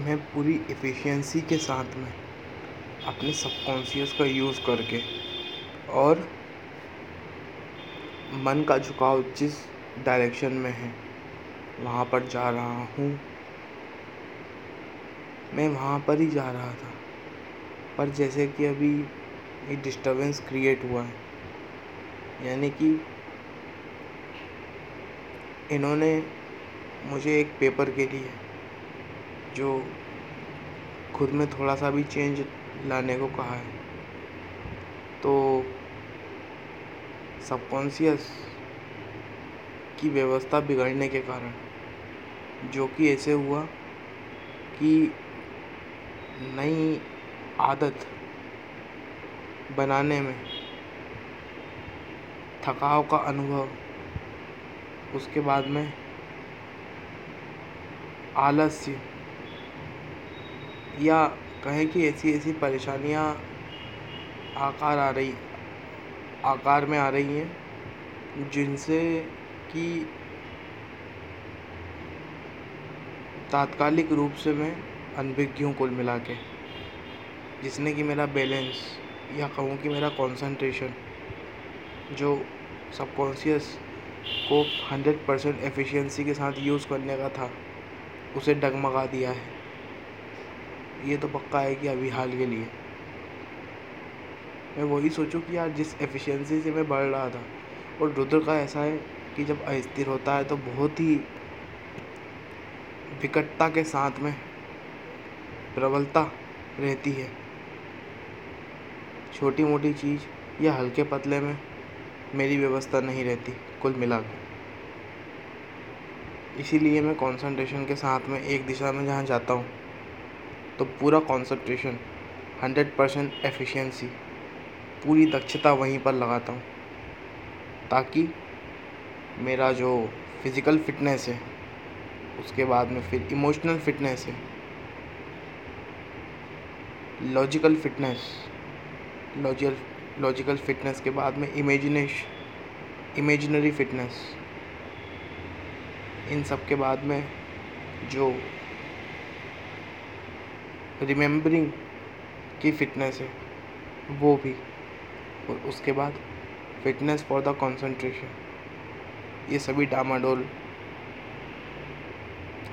मैं पूरी एफिशिएंसी के साथ में अपने सबकॉन्शियस का यूज़ करके और मन का झुकाव जिस डायरेक्शन में है, वहाँ पर जा रहा हूँ। मैं वहाँ पर ही जा रहा था। पर जैसे कि अभी एक डिस्टर्बेंस क्रिएट हुआ है, यानी कि इन्होंने मुझे एक पेपर के लिए जो खुद में थोड़ा सा भी चेंज लाने को कहा है। तो सबकॉन्सियस की व्यवस्था बिगड़ने के कारण, जो कि ऐसे हुआ कि नई आदत बनाने में थकाव का अनुभव, उसके बाद में आलस्य या कहें कि ऐसी ऐसी परेशानियाँ आकार आ रही, आकार में आ रही हैं, जिनसे कि तात्कालिक रूप से मैं अनभिज्ञ हूँ कुल मिला के, जिसने कि मेरा बैलेंस या कहूँ कि मेरा कंसंट्रेशन जो सबकॉन्शियस को हंड्रेड परसेंट एफिशिएंसी के साथ यूज़ करने का था, उसे डगमगा दिया है। ये तो पक्का है कि अभी हाल के लिए मैं वही सोचूं कि यार जिस एफिशिएंसी से मैं बढ़ रहा था, और रुद्र का ऐसा है कि जब अस्थिर होता है तो बहुत ही विकटता के साथ में प्रबलता रहती है। छोटी मोटी चीज़ या हल्के पतले में मेरी व्यवस्था नहीं रहती, कुल मिला के। इसीलिए मैं कंसंट्रेशन के साथ में एक दिशा में जहाँ जाता हूँ तो पूरा कंसंट्रेशन हंड्रेड परसेंट एफिशिएंसी पूरी दक्षता वहीं पर लगाता हूँ। ताकि मेरा जो फ़िज़िकल फिटनेस है, उसके बाद में फिर इमोशनल फिटनेस है logical fitness logical logical fitness के बाद में इमेजिनेश इमेजिनरी फिटनेस इन सब के बाद में जो रिमेम्बरिंग की फ़िटनेस है, वो भी। और उसके बाद फिटनेस फॉर द कंसंट्रेशन ये सभी डामाडोल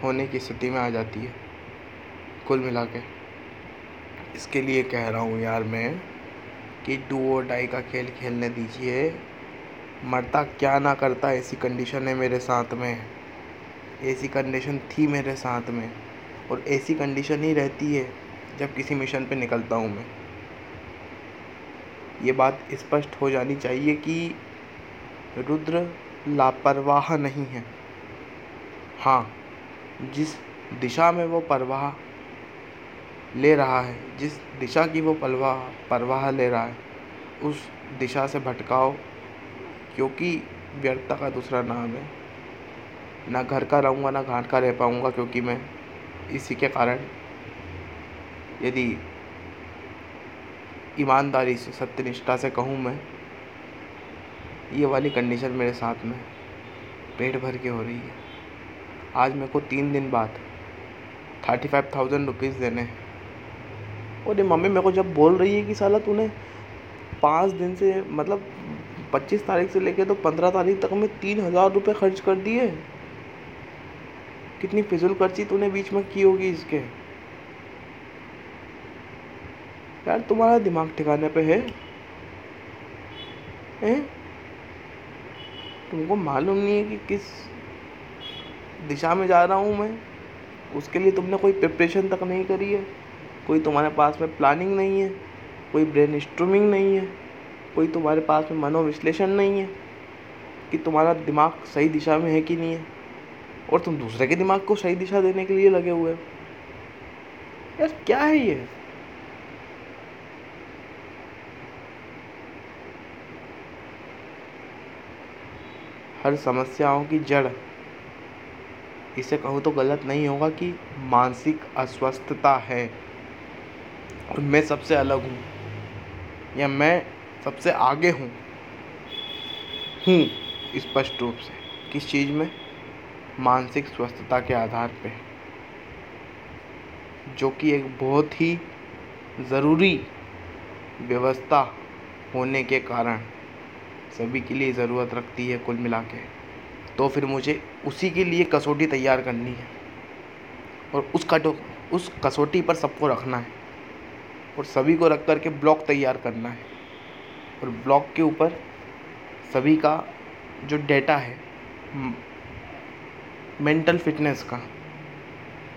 होने की स्थिति में आ जाती है, कुल मिला के इसके लिए कह रहा हूँ यार मैं कि डू और डाई का खेल खेलने दीजिए। मरता क्या ना करता, ऐसी कंडीशन है मेरे साथ में। ऐसी कंडीशन थी मेरे साथ में। और ऐसी कंडीशन ही रहती है, जब किसी मिशन पे निकलता हूँ मैं। ये बात स्पष्ट हो जानी चाहिए कि रुद्र लापरवाह नहीं है। हाँ जिस दिशा में वो परवाह ले रहा है, जिस दिशा की वो परवाह परवाह ले रहा है, उस दिशा से भटकाओ, क्योंकि व्यर्थता का दूसरा नाम है। ना घर का रहूँगा, ना घाट का रह पाऊँगा, क्योंकि मैं इसी के कारण यदि ईमानदारी से, सत्यनिष्ठा से कहूँ मैं, ये वाली कंडीशन मेरे साथ में पेट भर के हो रही है। आज मेरे को तीन दिन बाद थर्टी फाइव थाउज़ेंड रुपीज़ देने हैं। और ये मम्मी, मेरे को जब बोल रही है कि साला तूने पाँच दिन से मतलब पच्चीस तारीख से लेके तो पंद्रह तारीख तक में तीन हज़ार रुपये खर्च कर दिए। कितनी फिजूल खर्ची तूने बीच में की होगी इसके? यार, तुम्हारा दिमाग ठिकाने पे है। हैं? तुमको मालूम नहीं है कि किस दिशा में जा रहा हूँ मैं? उसके लिए तुमने कोई प्रिपरेशन तक नहीं करी है। कोई तुम्हारे पास में प्लानिंग नहीं है। कोई ब्रेन स्ट्रूमिंग नहीं है। कोई तुम्हारे पास में मनोविश्लेषण नहीं है कि तुम्हारा दिमाग सही दिशा में है कि नहीं है। और तुम दूसरे के दिमाग को सही दिशा देने के लिए लगे हुए हो। यार, क्या है ये? हर समस्याओं की जड़। इसे कहूँ तो गलत नहीं होगा कि मानसिक अस्वस्थता है। और मैं सबसे अलग हूँ, या मैं सबसे आगे हूँ। हूँ, स्पष्ट रूप से। किस चीज़ में? मानसिक स्वस्थता के आधार पे, जो कि एक बहुत ही ज़रूरी व्यवस्था होने के कारण सभी के लिए ज़रूरत रखती है कुल मिला के। तो फिर मुझे उसी के लिए कसौटी तैयार करनी है और उस कटो, उस कसौटी पर सबको रखना है और सभी को रख कर के ब्लॉक तैयार करना है और ब्लॉक के ऊपर सभी का जो डेटा है मेंटल फिटनेस का,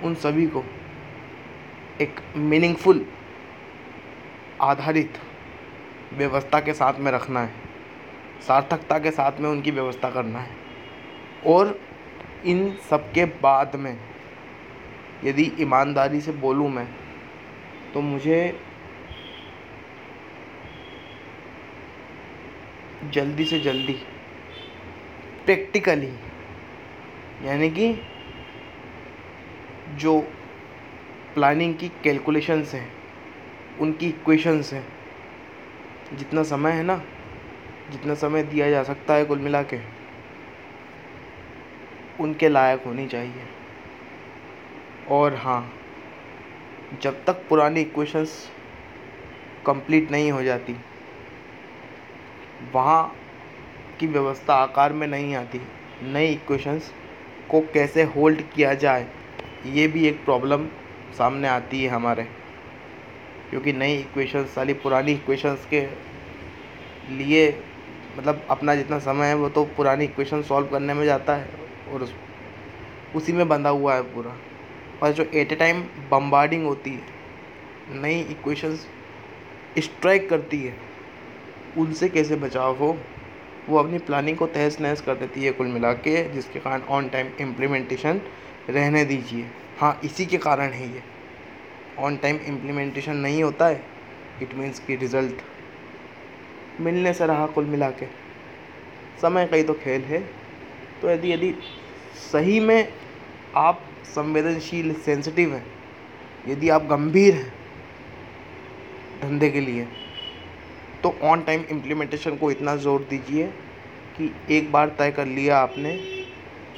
उन सभी को एक मीनिंगफुल आधारित व्यवस्था के साथ में रखना है। सार्थकता के साथ में उनकी व्यवस्था करना है। और इन सब के बाद में यदि ईमानदारी से बोलूँ मैं तो मुझे जल्दी से जल्दी प्रैक्टिकली यानी कि जो प्लानिंग की कैलकुलेशंस हैं, उनकी इक्वेशंस हैं, जितना समय है ना, जितना समय दिया जा सकता है कुल मिला के, उनके लायक होनी चाहिए। और हाँ जब तक पुरानी इक्वेशंस कंप्लीट नहीं हो जाती, वहाँ की व्यवस्था आकार में नहीं आती, नई इक्वेशंस को कैसे होल्ड किया जाए, ये भी एक प्रॉब्लम सामने आती है हमारे। क्योंकि नई इक्वेशंस सारी पुरानी इक्वेशंस के लिए मतलब अपना जितना समय है वो तो पुरानी इक्वेशन सॉल्व करने में जाता है और उस, उसी में बंधा हुआ है पूरा। और जो एट ए टाइम बम्बार्डिंग होती है, नई इक्वेशंस स्ट्राइक करती है, उनसे कैसे बचाव हो? वो अपनी प्लानिंग को तहस नहस कर देती है कुल मिला के, जिसके कारण ऑन टाइम इम्प्लीमेंटेशन रहने दीजिए। हाँ इसी के कारण है ये। ऑन टाइम इम्प्लीमेंटेशन नहीं होता है इट मीन्स कि रिज़ल्ट मिलने से रहा कुल मिला के। समय का ही तो खेल है। तो यदि यदि सही में आप संवेदनशील सेंसिटिव हैं, यदि आप गंभीर हैं, धंधे के लिए तो ऑन टाइम इम्प्लीमेंटेशन को इतना ज़ोर दीजिए कि एक बार तय कर लिया आपने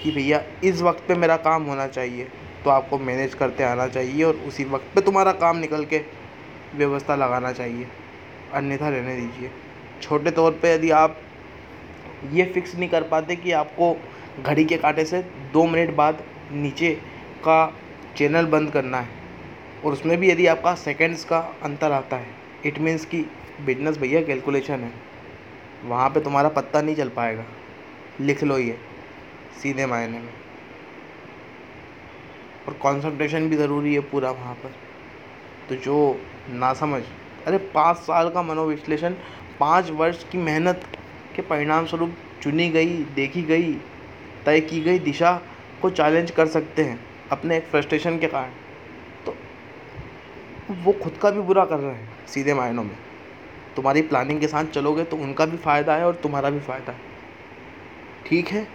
कि भैया, इस वक्त पे मेरा काम होना चाहिए तो आपको मैनेज करते आना चाहिए और उसी वक्त पे तुम्हारा काम निकल के व्यवस्था लगाना चाहिए। अन्यथा रहने दीजिए। छोटे तौर पे यदि आप ये फिक्स नहीं कर पाते कि आपको घड़ी के कांटे से दो मिनट बाद नीचे का चैनल बंद करना है और उसमें भी यदि आपका सेकंड्स का अंतर आता है इट मीन्स कि बिज़नेस भैया कैलकुलेशन है। वहाँ पे तुम्हारा पत्ता नहीं चल पाएगा। लिख लो ये, सीधे मायने में। और कंसंट्रेशन भी ज़रूरी है पूरा वहाँ पर। तो जो ना समझ, अरे पाँच साल का मनोविश्लेषण, पाँच वर्ष की मेहनत के परिणाम स्वरूप चुनी गई, देखी गई, तय की गई दिशा को चैलेंज कर सकते हैं अपने एक फ्रस्ट्रेशन के कारण। तो वो खुद का भी बुरा कर रहे हैं, सीधे मायनों में। तुम्हारी प्लानिंग के साथ चलोगे तो उनका भी फ़ायदा है और तुम्हारा भी फ़ायदा है। ठीक है?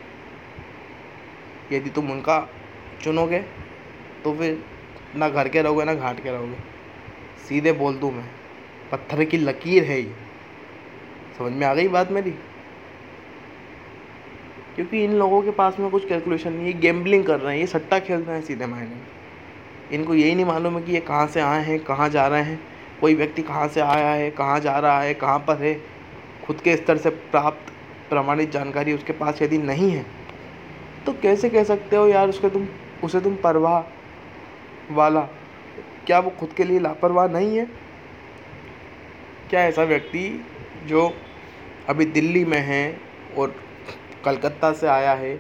यदि तुम उनका चुनोगे तो फिर ना घर के रहोगे, ना घाट के रहोगे। सीधे बोल दूँ मैं, पत्थर की लकीर है ये। समझ में आ गई बात मेरी? क्योंकि इन लोगों के पास में कुछ कैलकुलेशन नहीं है गेम्बलिंग कर रहे हैं, ये सट्टा खेल रहे हैं सीधे मायने में। इनको यही नहीं मालूम है कि ये कहाँ से आए हैं, कहाँ जा रहे हैं। कोई व्यक्ति कहाँ से आया है, कहाँ जा रहा है, कहाँ पर है, खुद के स्तर से प्राप्त प्रमाणित जानकारी उसके पास यदि नहीं है तो कैसे कह सकते हो यार उसके तुम, उसे तुम परवाह वाला? क्या वो खुद के लिए लापरवाह नहीं है? क्या ऐसा व्यक्ति जो अभी दिल्ली में है और कलकत्ता से आया है,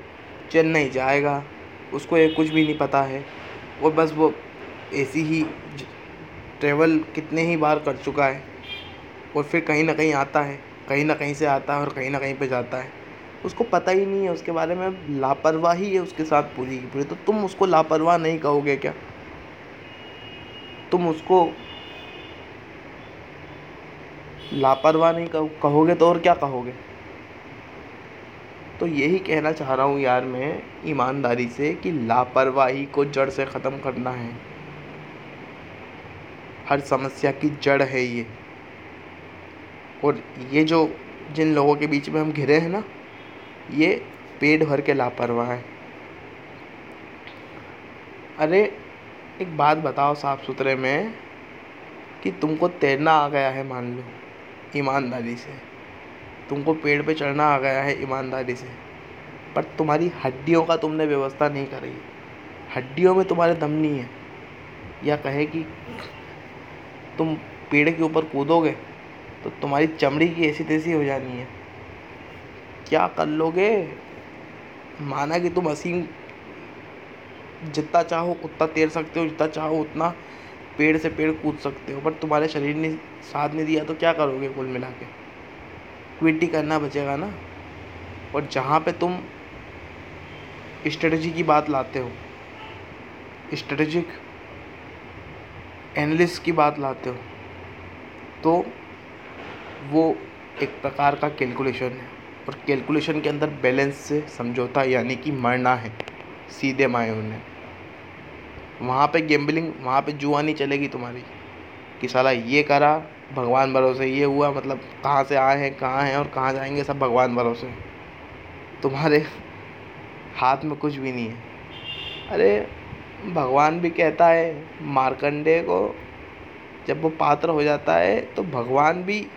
चेन्नई जाएगा, उसको ये कुछ भी नहीं पता है और बस वो ऐसी ही ट्रैवल कितने ही बार कर चुका है और फिर कहीं ना कहीं आता है, कहीं ना कहीं से आता है और कहीं ना कहीं पे जाता है। उसको पता ही नहीं है, उसके बारे में लापरवाही है उसके साथ पूरी की पूरी। तो तुम उसको लापरवाह नहीं कहोगे क्या? तुम उसको लापरवाह नहीं कहो, कहोगे तो और क्या कहोगे? तो यही कहना चाह रहा हूँ यार मैं ईमानदारी से कि लापरवाही को जड़ से ख़त्म करना है। हर समस्या की जड़ है ये। और ये जो जिन लोगों के बीच में हम घिरे हैं ना, ये पेट भर के लापरवाह हैं। अरे, एक बात बताओ साफ़ सुथरे में कि तुमको तैरना आ गया है, मान लो, ईमानदारी से। तुमको पेड़ पे चढ़ना आ गया है, ईमानदारी से। पर तुम्हारी हड्डियों का तुमने व्यवस्था नहीं करी। हड्डियों में तुम्हारे दम नहीं है। या कहे कि तुम पेड़ के ऊपर कूदोगे तो तुम्हारी चमड़ी की ऐसी तैसी हो जानी है। क्या कर लोगे? माना कि तुम असीम जितना चाहो उतना तैर सकते हो, जितना चाहो उतना पेड़ से पेड़ कूद सकते हो, पर तुम्हारे शरीर ने साथ नहीं दिया तो क्या करोगे कुल मिला के क्विटी करना बचेगा ना? और जहाँ पे तुम स्ट्रेटजी की बात लाते हो, स्ट्रेटजिक एनालिस्ट की बात लाते हो तो वो एक प्रकार का कैलकुलेशन है। और कैलकुलेशन के अंदर बैलेंस से समझौता यानी कि मरना है, सीधे माए उन्हें वहाँ पे गेम्बलिंग वहाँ पे जुआ नहीं चलेगी तुम्हारी कि साला ये करा, भगवान भरोसे, ये हुआ मतलब कहाँ से आए हैं, कहाँ हैं और कहाँ जाएँगे, सब भगवान भरोसे। तुम्हारे हाथ में कुछ भी नहीं है। अरे भगवान भी कहता है, मार्कंडे को जब वो पात्र हो जाता है तो भगवान भी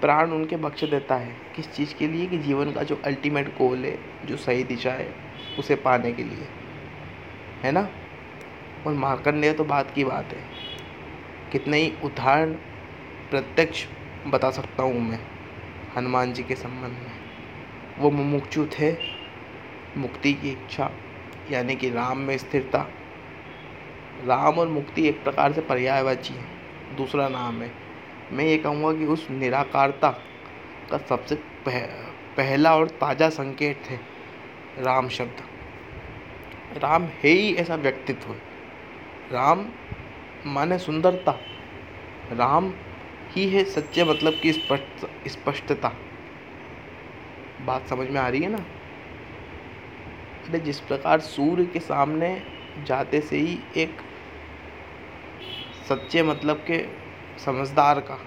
प्राण उनके बख्श देता है। किस चीज़ के लिए? कि जीवन का जो अल्टीमेट गोल है, जो सही दिशा है, उसे पाने के लिए। है ना? और मार्कंडेय तो बात की बात है। कितने ही उदाहरण प्रत्यक्ष बता सकता हूँ मैं, हनुमान जी के संबंध में। वो मुमुक्षु थे, मुक्ति की इच्छा। यानी कि राम में स्थिरता। राम और मुक्ति एक प्रकार से पर्यायवाची है दूसरा नाम है। मैं ये कहूँगा कि उस निराकारता का सबसे पह, पहला और ताज़ा संकेत है राम शब्द। राम है ही ऐसा व्यक्तित्व। राम माने सुंदरता। राम ही है सच्चे मतलब की स्पष्ट स्पष्टता। बात समझ में आ रही है ना? अरे जिस प्रकार सूर्य के सामने जाते से ही एक सच्चे मतलब के समझदार का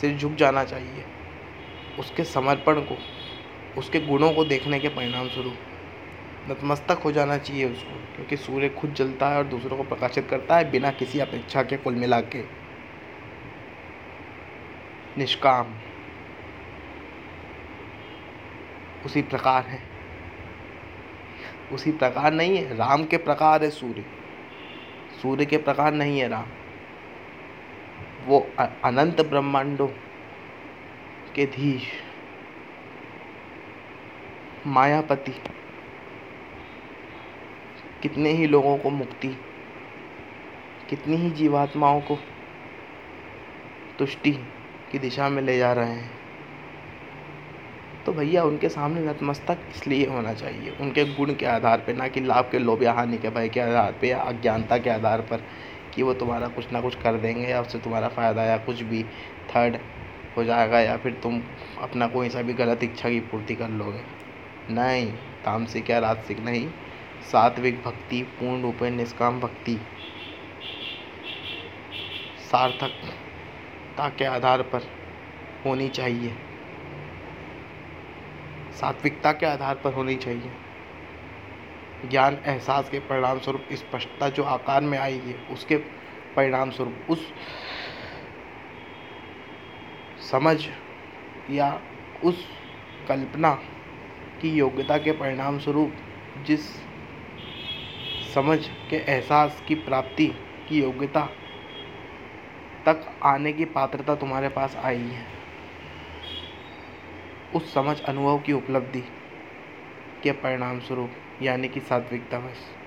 सिर झुक जाना चाहिए, उसके समर्पण को, उसके गुणों को देखने के परिणाम स्वरूप। नतमस्तक हो जाना चाहिए उसको, क्योंकि सूर्य खुद जलता है और दूसरों को प्रकाशित करता है बिना किसी अपेक्षा के कुल मिला के। निष्काम। उसी प्रकार है। उसी प्रकार नहीं है। राम के प्रकार है सूर्य। सूर्य के प्रकार नहीं है राम। वो अनंत ब्रह्मांडों के धीश। मायापति। कितने ही लोगों को मुक्ति। कितनी ही जीवात्माओं को तुष्टि की दिशा में ले जा रहे हैं। तो भैया उनके सामने नतमस्तक इसलिए होना चाहिए। उनके गुण के आधार पर ना कि लाभ के लोभ या हानि के भय के आधार पर या अज्ञानता के आधार पर कि वो तुम्हारा कुछ ना कुछ कर देंगे या उससे तुम्हारा फ़ायदा या कुछ भी थर्ड हो जाएगा या फिर तुम अपना कोई सा भी गलत इच्छा की पूर्ति कर लोगे। नहीं, तामसिक या राजसिक नहीं। सात्विक भक्ति, पूर्ण रूप निष्काम भक्ति, सार्थकता के आधार पर होनी चाहिए। सात्विकता के आधार पर होनी चाहिए। ज्ञान एहसास के परिणाम स्वरूप स्पष्टता जो आकार में आई है, उसके परिणाम स्वरूप उस समझ या उस कल्पना की योग्यता के परिणाम स्वरूप जिस समझ के एहसास की प्राप्ति की योग्यता तक आने की पात्रता तुम्हारे पास आई है। उस समझ अनुभव की उपलब्धि के परिणाम स्वरूप यानी कि सात्विकता बस।